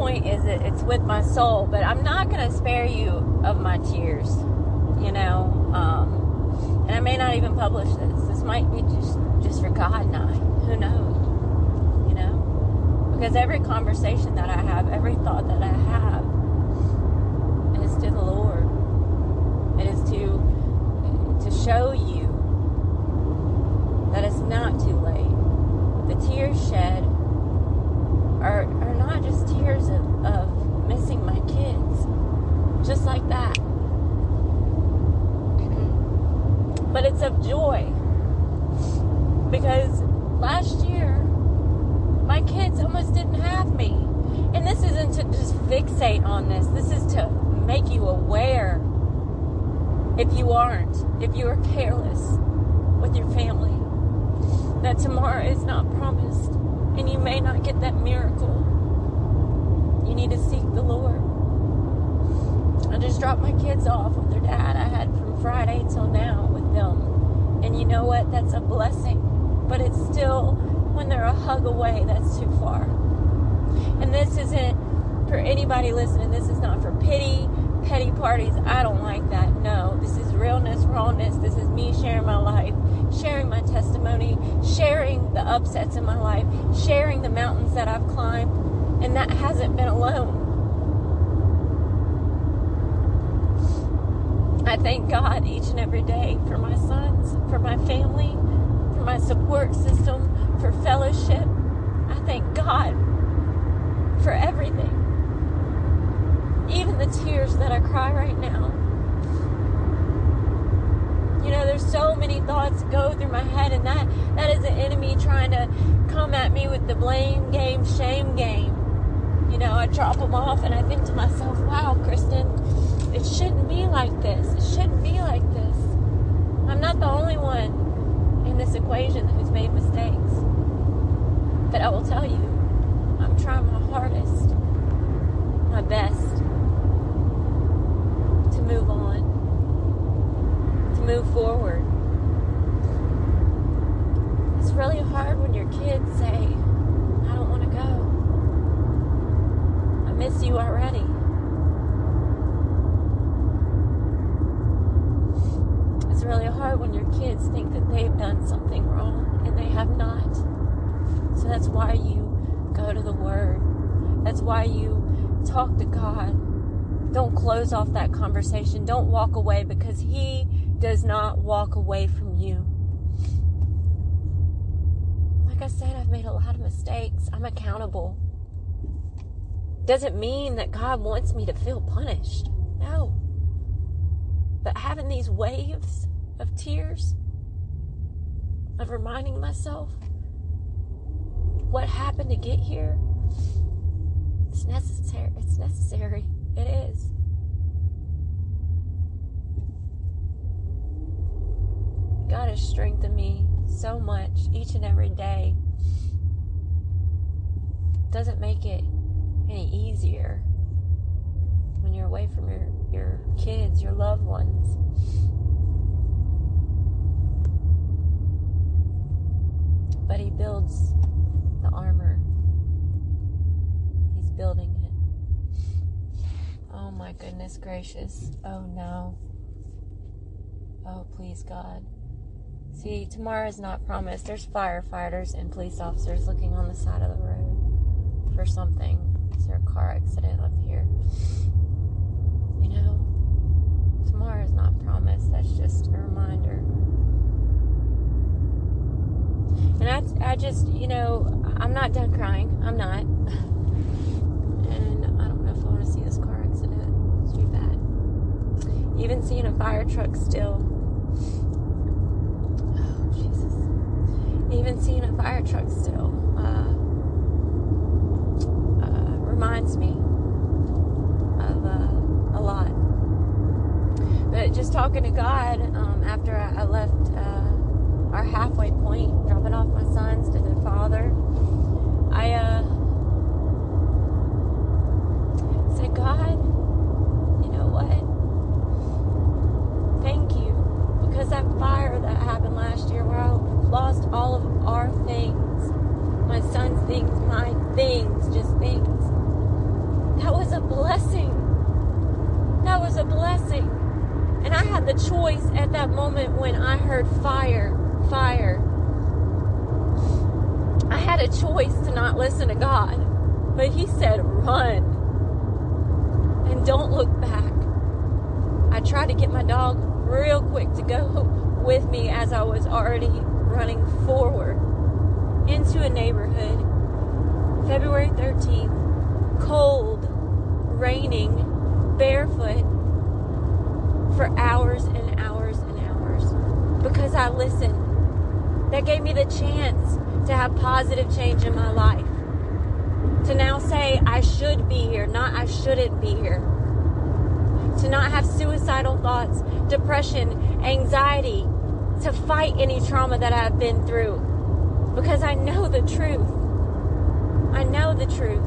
point is that it's with my soul. But I'm not going to spare you of my tears. You know, um, and I may not even publish this. This might be just just for God and I. Who knows? You know, because every conversation that I have, every thought that I have, is to the Lord. It is to to show you that it's not too late. The tears shed are, are not just tears of, of missing my kids, just like that. Mm-hmm. but it's of joy. Because last year, my kids almost didn't have me. And this isn't to just fixate on this, this is to make you aware if you aren't, if you are careless with your family, that tomorrow is not promised and you may not get that miracle. You need to seek the Lord. I just dropped my kids off with their dad. I had from Friday till now with them. And you know what? That's a blessing. But it's still, when they're a hug away, that's too far. And this isn't for anybody listening, this is not for pity, petty parties. I don't like that. No, this is realness, rawness. This is me sharing my life, sharing my testimony, sharing the upsets in my life, sharing the mountains that I've climbed, and that hasn't been alone. I thank God each and every day for my sons, for my family, for my support system, for fellowship. I thank God for everything. Even the tears that I cry right now. You know, there's so many thoughts go through my head, and that that is the enemy trying to come at me with the blame game, shame game. Know, I drop them off, and I think to myself, "Wow, Kristen, it shouldn't be like this. It shouldn't be like this. I'm not the only one in this equation who's made mistakes. But I will tell you, I'm trying my hardest, my best to move on, to move forward. It's really hard when your kids say, I don't want to go. I miss you already. It's really hard when your kids think that they've done something wrong and they have not. So that's why you go to the Word. That's why you talk to God. Don't close off that conversation. Don't walk away because He does not walk away from you. Like I said, I've made a lot of mistakes. I'm accountable. Doesn't mean that God wants me to feel punished. No. But having these waves of tears, of reminding myself what happened to get here, it's necessary. It's necessary. It is. God has strengthened me so much each and every day. Doesn't make it any easier when you're away from your, your kids, your loved ones. But He builds the armor, He's building it. Oh my goodness gracious. Oh no. Oh, please, God. See, tomorrow is not promised. There's firefighters and police officers looking on the side of the road for something. Is there a car accident up here? You know, tomorrow is not promised. That's just a reminder. And I, I just, you know, I'm not done crying. I'm not. And I don't know if I want to see this car accident. Too bad. Even seeing a fire truck still. Even seeing a fire truck still uh, uh, reminds me of uh, a lot. But just talking to God um, after I, I left uh, our halfway point, dropping off my sons to their father, I uh, said, God, you know what? Thank you because I've our things, my son's things, my things, just things. That was a blessing. That was a blessing. And I had the choice at that moment when I heard fire, fire. I had a choice to not listen to God, but He said, run and don't look back. I tried to get my dog real quick to go with me as I was already running forward into a neighborhood. February 13th, cold, raining, barefoot for hours and hours and hours because I listened. That gave me the chance to have positive change in my life. To now say I should be here, not I shouldn't be here. To not have suicidal thoughts, depression, anxiety, to fight any trauma that I've been through. Because I know the truth. I know the truth.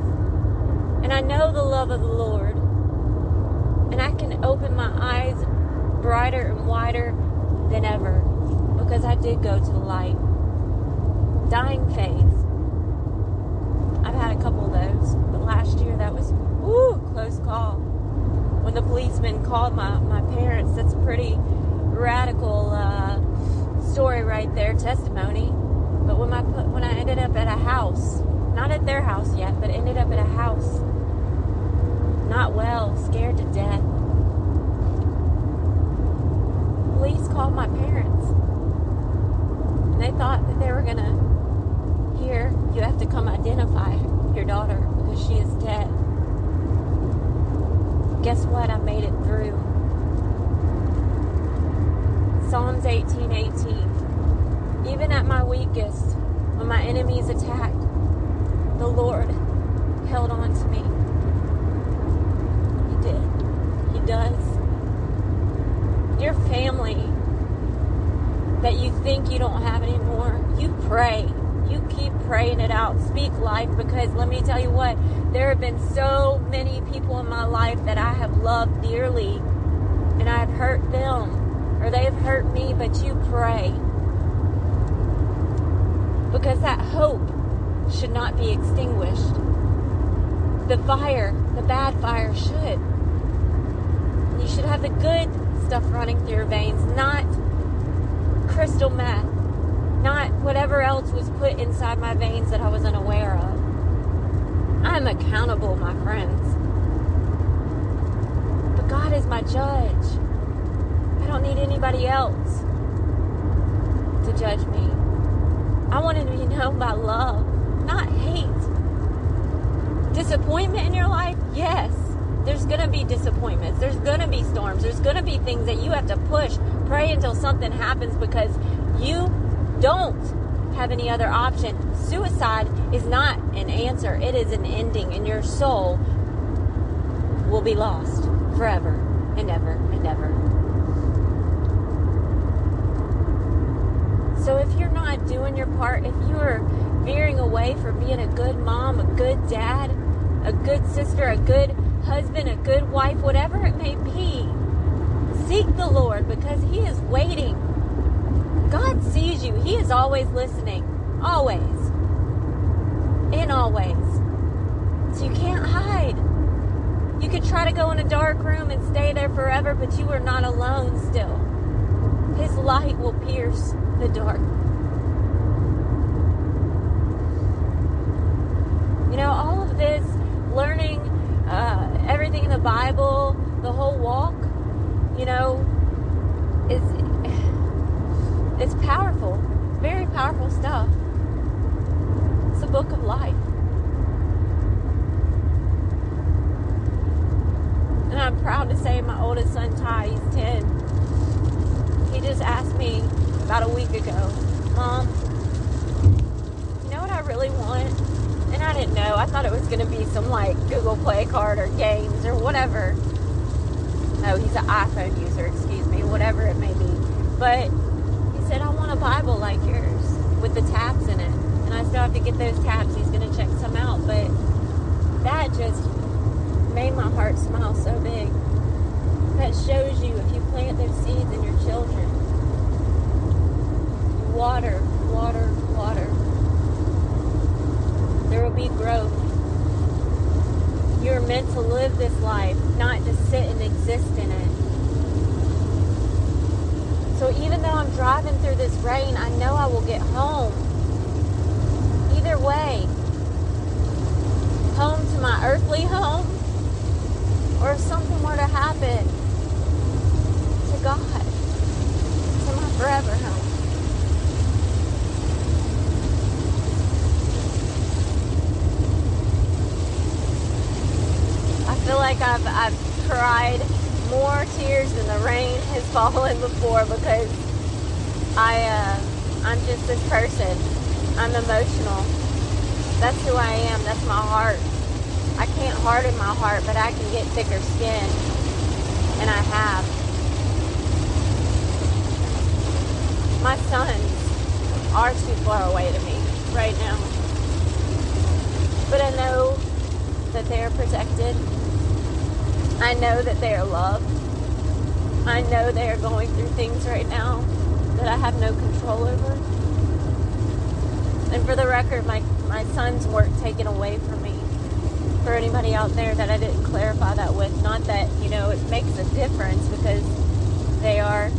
And I know the love of the Lord. And I can open my eyes brighter and wider than ever because I did go to the light. Dying faith. I've had a couple of those, but last year that was ooh, close call. When the policeman called my, my parents, that's a pretty radical uh, story right there, testimony. But when I put when I ended up at a house, not at their house yet, but ended up at a house, not well, scared to death. Police called my parents. And they thought that they were gonna hear, you have to come identify your daughter because she is dead. Guess what? I made it through. Psalms 18 18. Even at my weakest, when my enemies attacked, the Lord held on to me. He did. He does. Your family that you think you don't have anymore, you pray you keep praying it out. Speak life because let me tell you what, there have been so many people in my life that I have loved dearly and I've hurt them or they have hurt me, but you pray. Because that hope should not be extinguished. The fire, the bad fire should. You should have the good stuff running through your veins, not crystal meth not whatever else was put inside my veins that I was unaware of. I'm accountable, my friends. But God is my judge. I don't need anybody else to judge me. I want to be known by love, not hate. Disappointment in your life? Yes. There's going to be disappointments. There's going to be storms. There's going to be things that you have to push, pray until something happens because you don't have any other option. Suicide is not an answer, it is an ending, and your soul will be lost forever and ever and ever. So if you're not doing your part, if you are veering away from being a good mom, a good dad, a good sister, a good husband, a good wife, whatever it may be, seek the Lord because He is waiting God sees you. He is always listening. Always. And always. So you can't hide. You could try to go in a dark room and stay there forever, but you are not alone still. His light will pierce the dark. You know, all of learning uh, everything in the Bible, the whole walk, you know, is it's powerful, very powerful stuff. It's a book of life. And I'm proud to say my oldest son, Ty, he's 10. He just asked me about a week ago, Mom, you know what I really want? And I didn't know. I thought it was going to be some like Google Play card or games or whatever. No, he's an iPhone user, excuse me, whatever it may be. But he said, I want a Bible like yours with the tabs in it. And I still have to get those tabs. He's going to check some out. But that just made my heart smile so big. That shows you if you plant those seeds in your children, water, water, water be growth. You're meant to live this life, not just sit and exist in it. So even though I'm driving through this rain, I know I will get home. Either way, home to my earthly home, or if something were to happen to God, to my forever home. feel like I've, I've cried more tears than the rain has fallen before because I uh, I'm just this person. I'm emotional. That's who I am. That's my heart. I can't harden my heart, but I can get thicker skin, and I have. My sons are too far away to me right now, but I know that they are protected I know that they are loved. I know they are going through things right now that I have no control over. And for the record, my, my sons weren't taken away from me. For anybody out there that I didn't clarify that with, not that, you know, it makes a difference because they are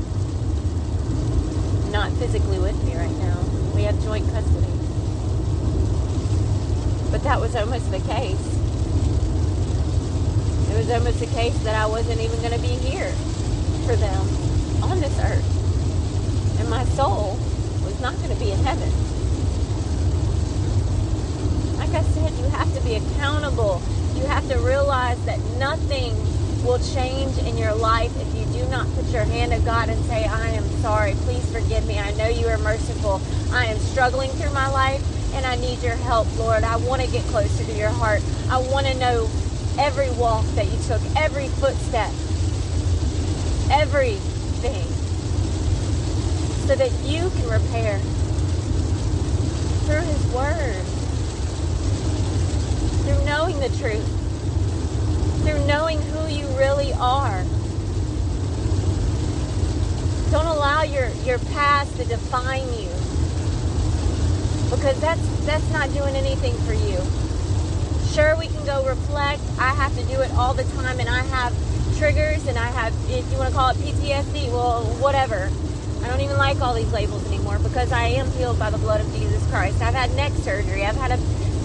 not physically with me right now. We have joint custody. But that was almost the case it was almost a case that I wasn't even going to be here for them on this earth. And my soul was not going to be in heaven. Like I said, you have to be accountable. You have to realize that nothing will change in your life if you do not put your hand to God and say, I am sorry. Please forgive me. I know you are merciful. I am struggling through my life and I need your help, Lord. I want to get closer to your heart. I want to know every walk that you took, every footstep, everything, so that you can repair through His Word, through knowing the truth, through knowing who you really are. Don't allow your, your past to define you because that's that's not doing anything for you. Sure, we can go reflect. I have to do it all the time, and I have triggers, and I have, if you want to call it PTSD, well, whatever. I don't even like all these labels anymore because I am healed by the blood of Jesus Christ. I've had neck surgery. I've had a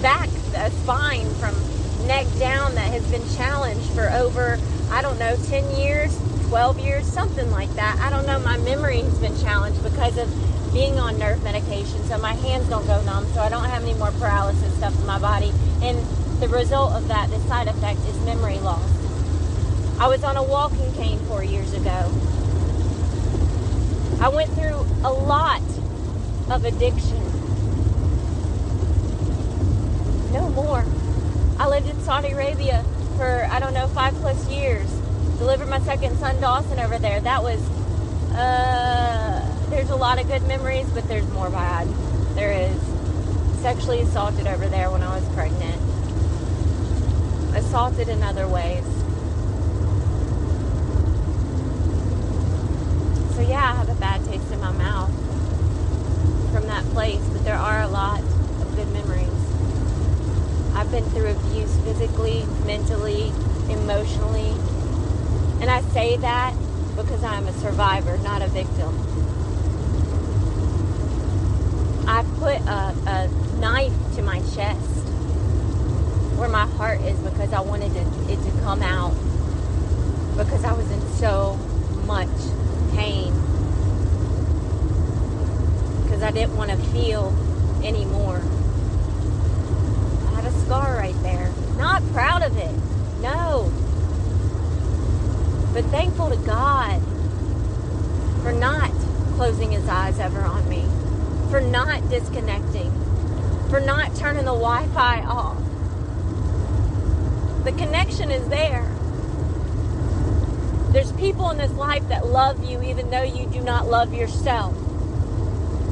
back, a spine from neck down that has been challenged for over, I don't know, 10 years, 12 years, something like that. I don't know. My memory has been challenged because of being on nerve medication. So my hands don't go numb. So I don't have any more paralysis stuff in my body. And the result of that, the side effect, is memory loss. I was on a walking cane four years ago. I went through a lot of addiction. No more. I lived in Saudi Arabia for, I don't know, five plus years. Delivered my second son, Dawson, over there. That was, uh, there's a lot of good memories, but there's more bad. There is. Sexually assaulted over there when I was pregnant assaulted in other ways. So, yeah, I have a bad taste in my mouth from that place, but there are a lot of good memories. I've been through abuse physically, mentally, emotionally, and I say that because I'm a survivor, not a victim. I put a, a knife to my chest where my heart is because I wanted it, it to come out because I was in so much pain because I didn't want to feel anymore. I have a scar right there. Not proud of it. No. But thankful to God for not closing his eyes ever on me, for not disconnecting, for not turning the Wi Fi off the connection is there. There's people in this life that love you even though you do not love yourself.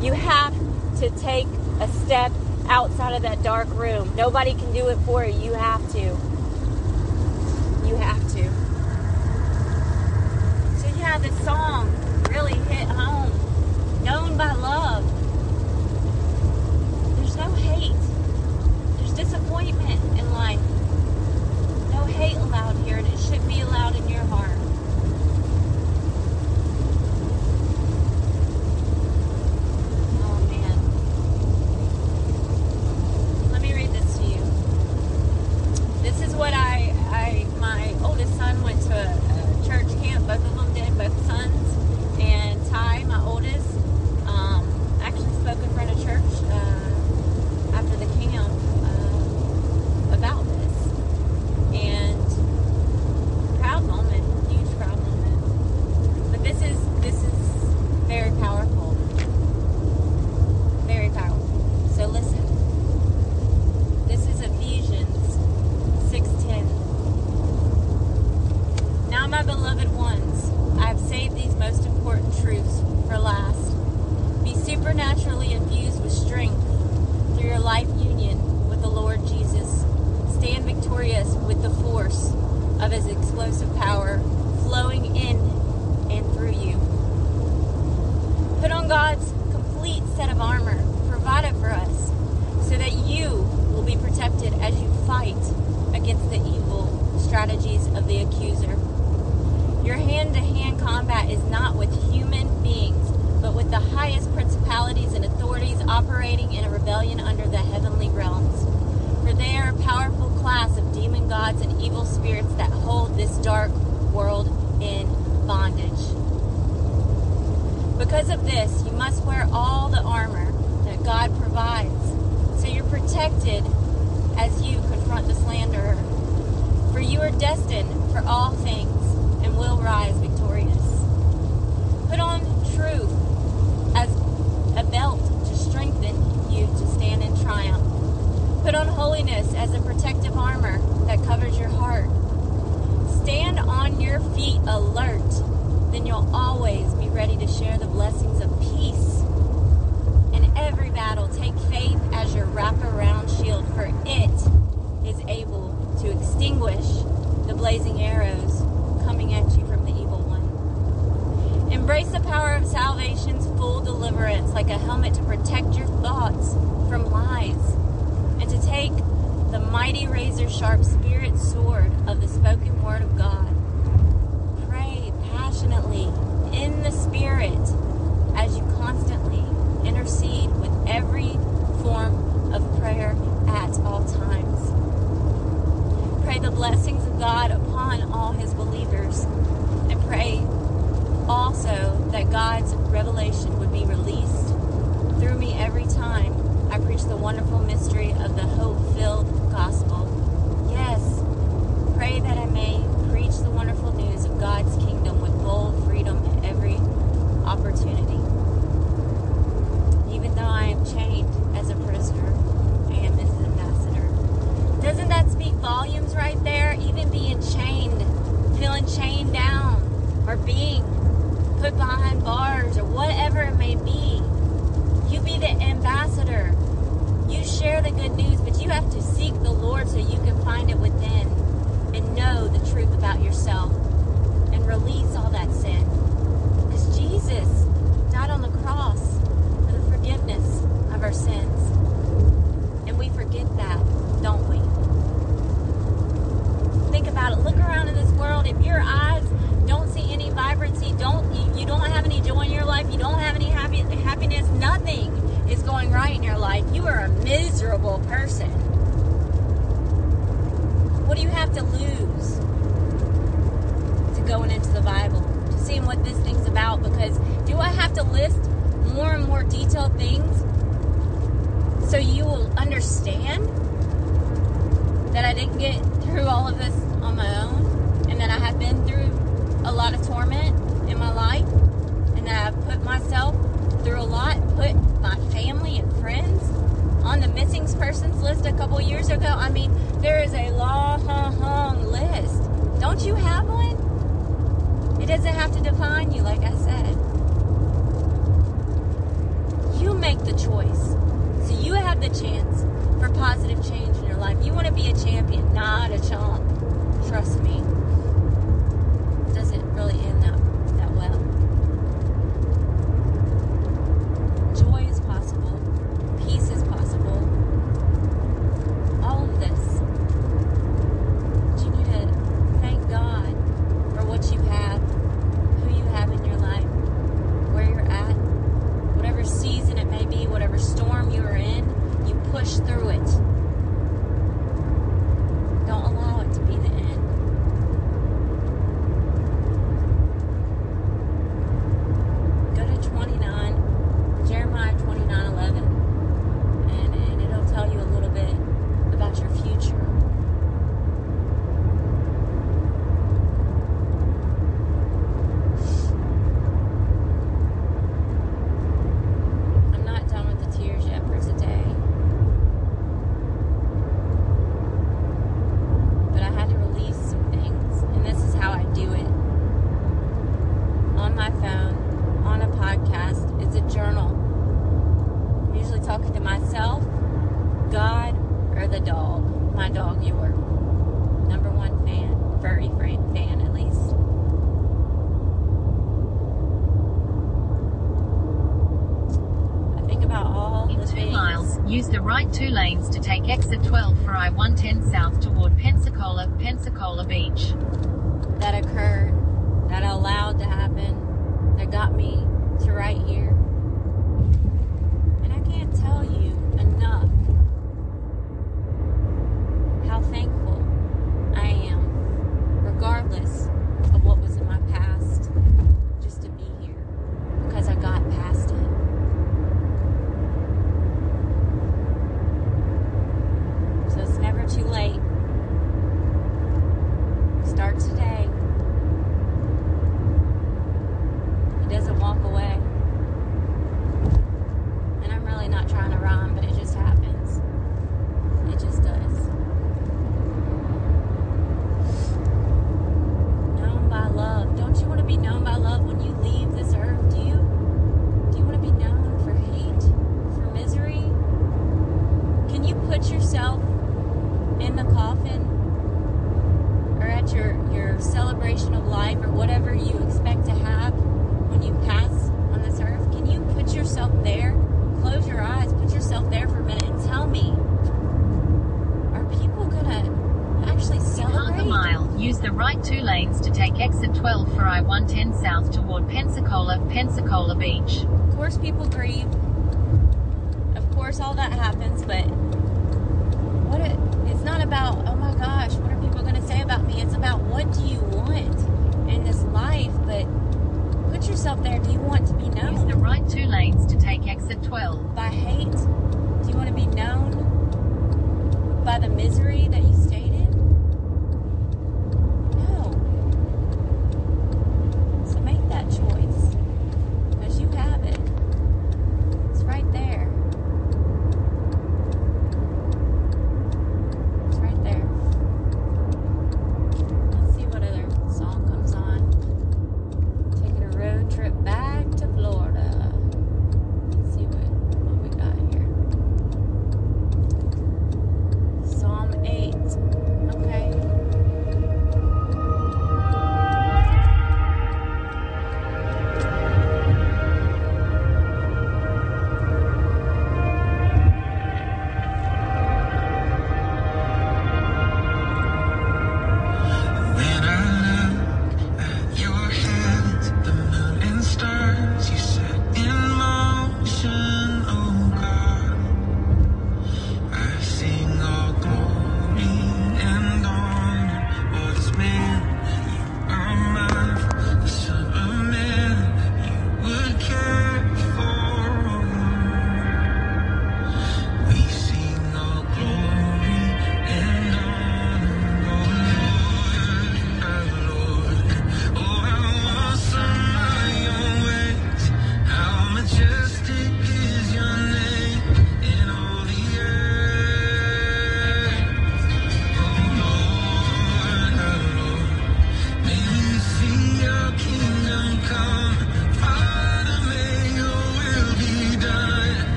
You have to take a step outside of that dark room. Nobody can do it for you. You have to. You have to. So, yeah, this song really hit home. Known by love. There's no hate, there's disappointment pay allowed here, and it should be allowed in your dark world in bondage. Because of this, you must wear all the armor that God provides so you're protected as you confront the slanderer. For you are destined for all things and will rise victorious. Put on truth as a belt to strengthen you to stand in triumph. Put on holiness as a protective armor that covers your heart stand on your feet alert, then you'll always be ready to share the blessings of peace. In every battle, take faith as your wraparound shield, for it is able to extinguish the blazing arrows coming at you from the evil one. Embrace the power of salvation's full deliverance like a helmet to protect your thoughts from lies and to take the mighty razor sharp spirit sword of the spoken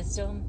wisdom,